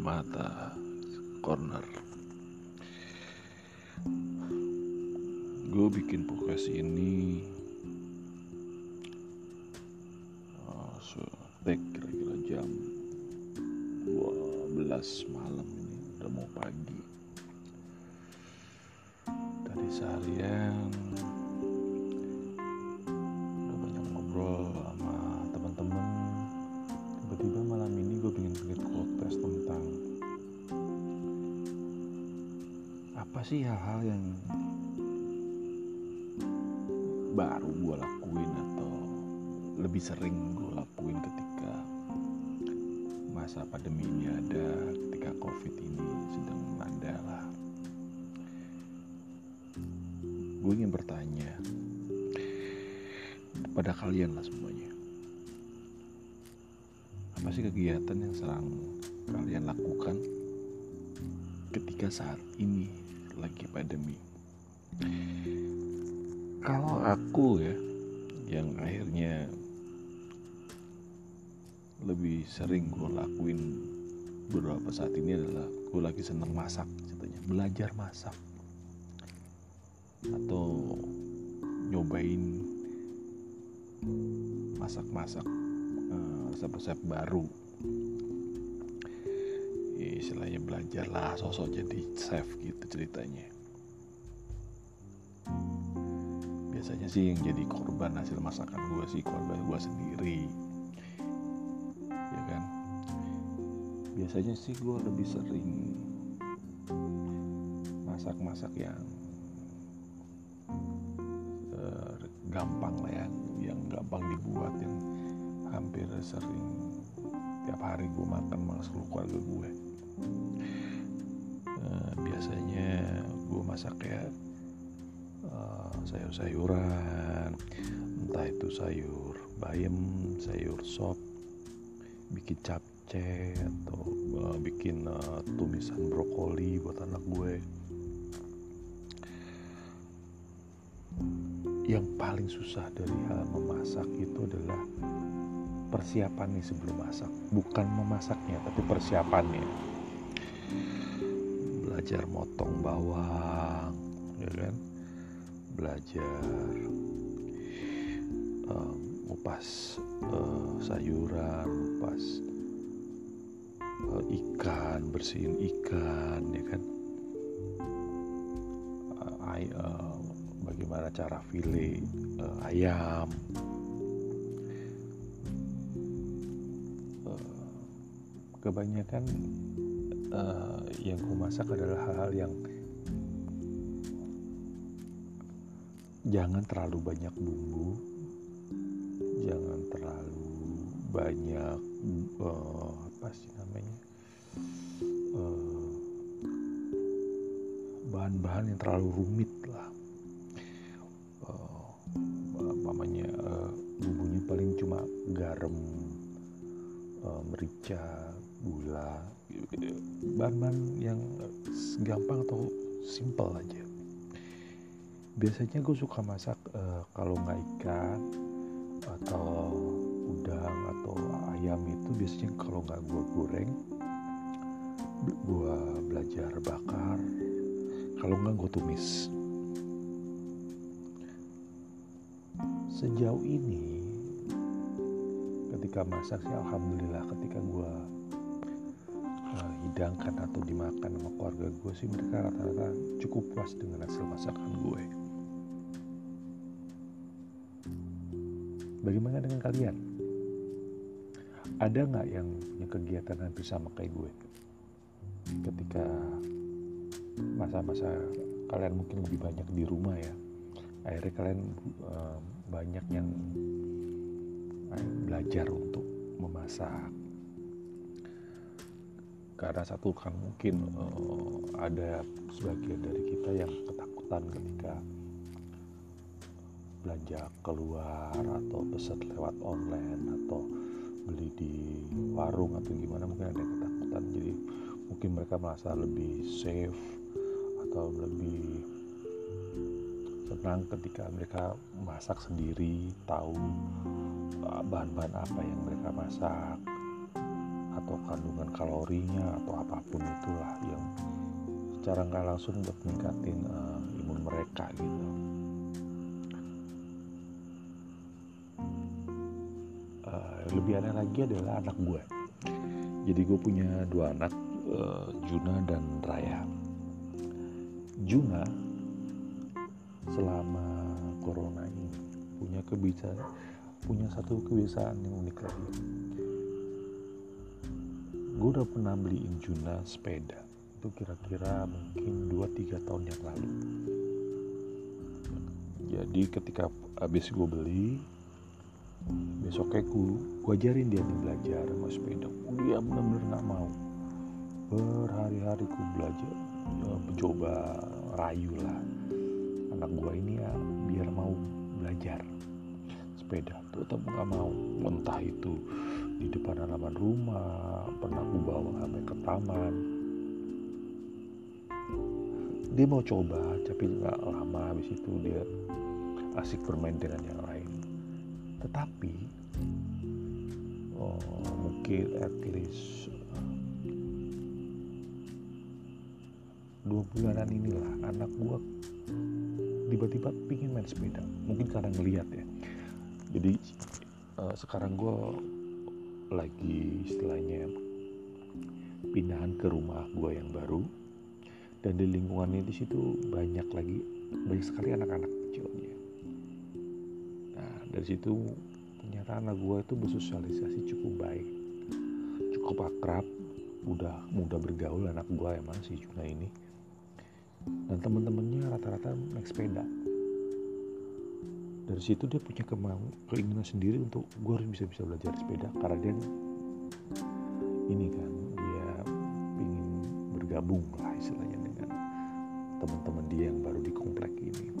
Mata Corner. Gue bikin podcast ini uh, kira-kira jam 12 malam ini Udah mau pagi. Tadi seharian sih hal-hal yang baru gue lakuin atau lebih sering gue lakuin ketika masa pandemi ini ada ketika covid ini sedang melanda lah. Gue ingin bertanya pada kalian lah semuanya. Apa sih kegiatan yang serang kalian lakukan ketika saat ini lagi pandemi. Kalau aku ya yang akhirnya lebih sering gue lakuin beberapa saat ini adalah gue lagi seneng masak katanya belajar masak. Atau nyobain masak-masak uh, resep-resep baru istilahnya belajar lah sosok jadi chef gitu ceritanya. Biasanya sih yang jadi korban hasil masakan gue sih korban gue sendiri. Ya kan? Biasanya sih gue lebih sering masak-masak yang uh, gampang lah ya yang gampang dibuat yang hampir sering tiap hari gue makan seluruh keluarga gue uh, biasanya gue masak ya uh, sayur-sayuran. Entah itu sayur bayam sayur sop bikin capce atau uh, bikin tumisan brokoli buat anak gue. Yang paling susah dari hal memasak itu adalah persiapannya sebelum masak. Bukan memasaknya tapi persiapannya belajar motong bawang ya kan? Belajar uh, uh, sayuran ngupas uh, ikan bersihin ikan ya kan? Uh, ay, uh, bagaimana cara file uh, ayam. Kebanyakan uh, yang ku masak adalah hal-hal yang jangan terlalu banyak bumbu jangan terlalu banyak uh, apa sih namanya bahan-bahan uh, yang terlalu rumit lah. Uh, uh, bumbunya paling cuma garam uh, merica gula bahan-bahan yang gampang atau simple aja. Biasanya gue suka masak uh, kalau nggak ikan atau udang atau ayam itu biasanya kalau nggak gue goreng gue belajar bakar. Kalau nggak gue tumis. Sejauh ini ketika masak sih alhamdulillah ketika gue uh, hidangkan atau dimakan sama keluarga gue sih mereka rata-rata cukup puas dengan hasil masakan gue bagaimana dengan kalian? Ada nggak yang punya kegiatan hampir sama kayak gue? Ketika masa-masa kalian mungkin lebih banyak di rumah ya akhirnya kalian uh, banyak yang belajar untuk memasak karena satu kan mungkin uh, ada sebagian dari kita yang ketakutan ketika belanja keluar atau pesan lewat online atau beli di warung atau gimana mungkin ada ketakutan. Jadi mungkin mereka merasa lebih safe atau lebih tenang ketika mereka masak sendiri tahu bahan-bahan apa yang mereka masak atau kandungan kalorinya atau apa pun itulah yang secara nggak langsung buat meningkatin uh, imun mereka gitu. Uh, lebih aneh lagi adalah anak gue jadi gue punya dua anak uh, Juna dan Raya. Juna selama corona ini punya kebiasaan punya satu kebiasaan yang unik lagi gue udah pernah beliin Juna sepeda. Itu kira-kira mungkin 2-3 tahun yang lalu. Jadi ketika habis gue beli besoknya gue, gue ajarin dia nih belajar sama sepeda. Dia bener-bener gak mau. Berhari-hari gue belajar ya, mencoba rayu lah anak gue ini ya biar mau belajar sepeda. Tetap gak mau. Entah itu di depan halaman rumah pernah gue bawa sampai ke taman. Dia mau coba tapi nggak lama habis itu dia asik bermain dengan yang lain. Tetapi oh, mungkin at least dua bulanan inilah anak gua tiba-tiba pingin main sepeda. Mungkin karena ngeliat ya. Jadi uh, sekarang gua lagi istilahnya pindahan ke rumah gua yang baru. Dan di lingkungannya di situ banyak lagi banyak sekali anak-anak kecilnya. Nah dari situ ternyata anak gue itu bersosialisasi cukup baik cukup akrab mudah mudah bergaul anak gue emang si Juna ini. Dan teman-temannya rata-rata naik sepeda dari situ dia punya kemau keinginan sendiri untuk gue harus bisa-bisa belajar sepeda karena dia ini kan dia ingin bergabung lah istilahnya teman-teman dia yang baru di komplek ini.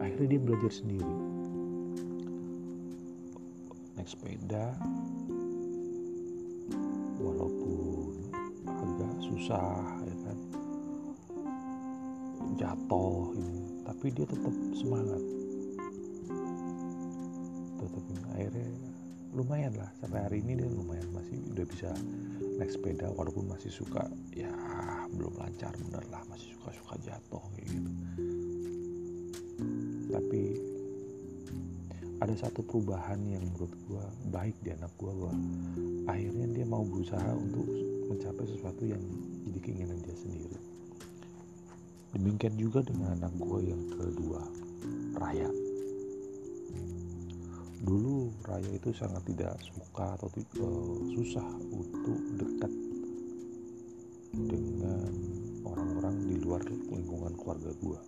Akhirnya dia belajar sendiri. Naik sepeda walaupun agak susah ya kan. Jatuh ini tapi dia tetap semangat tetap akhirnya lumayan lah. Sampai hari ini dia lumayan masih udah bisa naik sepeda walaupun masih suka ya belum lancar bener lah masih suka-suka jatuh kayak gitu. Tapi ada satu perubahan yang menurut gue baik di anak gue gue akhirnya dia mau berusaha untuk mencapai sesuatu yang jadi keinginan dia sendiri. Demikian juga dengan anak gue yang kedua Raya dulu Raya itu sangat tidak suka atau uh, susah untuk dekat dengan orang-orang di luar lingkungan keluarga gue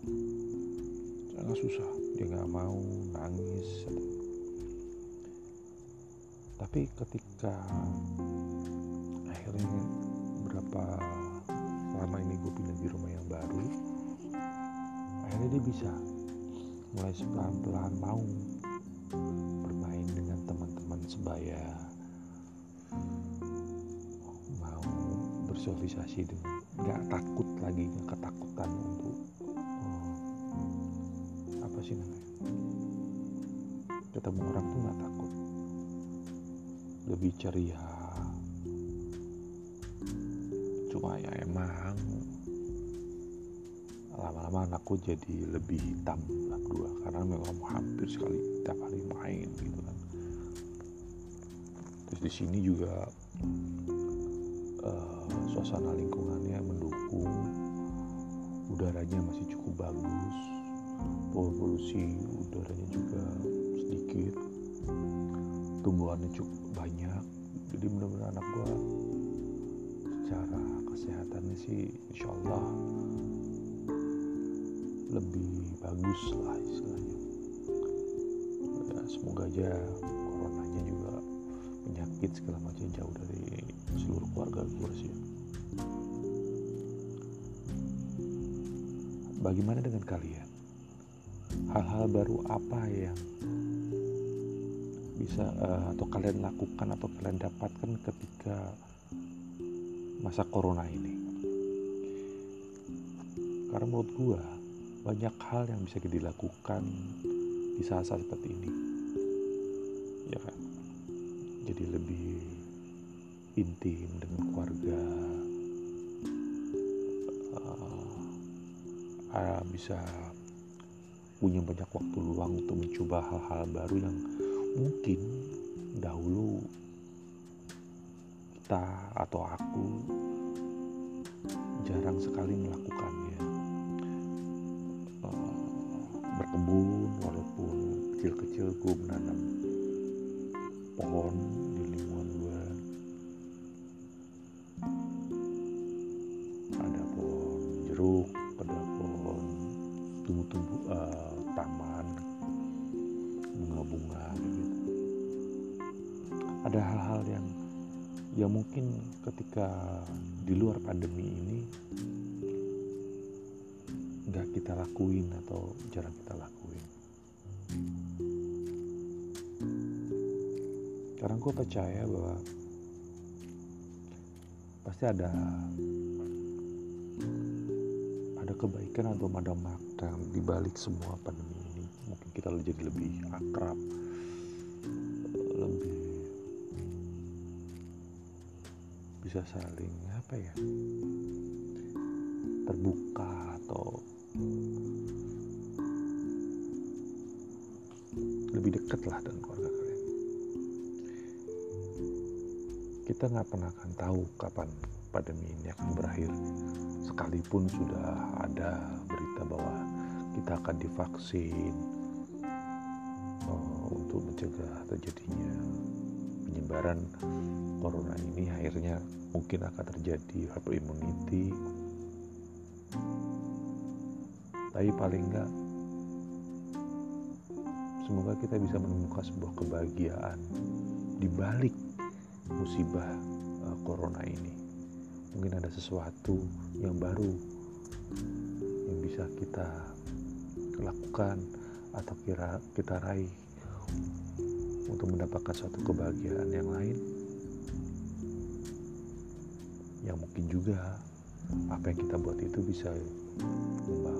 sangat susah. Dia nggak mau nangis tapi ketika akhirnya berapa lama ini gue pindah di rumah yang baru akhirnya dia bisa. Mulai pelan-pelan mau sebaya bersosialisasi dengan nggak takut lagi nggak ketakutan untuk oh, apa sih namanya? Ketemu orang tuh nggak takut. Lebih ceria. Cuma ya emang lama-lama anakku jadi lebih hitam lah berdua karena memang hampir sekali tiap hari main gitu kan di sini juga uh, suasana lingkungannya mendukung. Udaranya masih cukup bagus polusi udaranya juga sedikit tumbuhannya cukup banyak. Jadi benar-benar anak gua secara kesehatannya sih insya Allah lebih bagus lah istilahnya. Ya, semoga aja penyakit segala macam jauh dari seluruh keluarga gue sih. Bagaimana dengan kalian? Hal-hal baru apa yang bisa uh, atau kalian lakukan atau kalian dapatkan ketika masa corona ini? Karena menurut gue banyak hal yang bisa dilakukan di saat-saat seperti ini jadi lebih intim dengan keluarga. Uh, bisa punya banyak waktu luang untuk mencoba hal-hal baru yang mungkin dahulu kita atau aku jarang sekali melakukannya. Uh, berkebun walaupun kecil-kecil gue menanam pohon di lingkungan gue ada pohon jeruk ada pohon tumbuh-tumbuh uh, taman bunga-bunga gitu. Ada hal-hal yang yang mungkin ketika di luar pandemi ini nggak kita lakuin atau jarang kita lakuin karena gue percaya bahwa pasti ada ada kebaikan atau ada makna di balik semua pandemi ini. Mungkin kita jadi lebih akrab lebih bisa saling apa ya terbuka atau lebih dekat lah dengan kita nggak pernah akan tahu kapan pandemi ini akan berakhir. Sekalipun sudah ada berita bahwa kita akan divaksin uh, untuk mencegah terjadinya penyebaran corona ini akhirnya mungkin akan terjadi herd immunity tapi paling enggak semoga kita bisa menemukan sebuah kebahagiaan di balik musibah uh, corona ini mungkin ada sesuatu yang baru yang bisa kita lakukan atau kira kita raih untuk mendapatkan suatu kebahagiaan yang lain yang mungkin juga apa yang kita buat itu bisa membawa,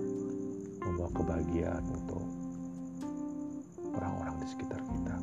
membawa kebahagiaan untuk orang-orang di sekitar kita.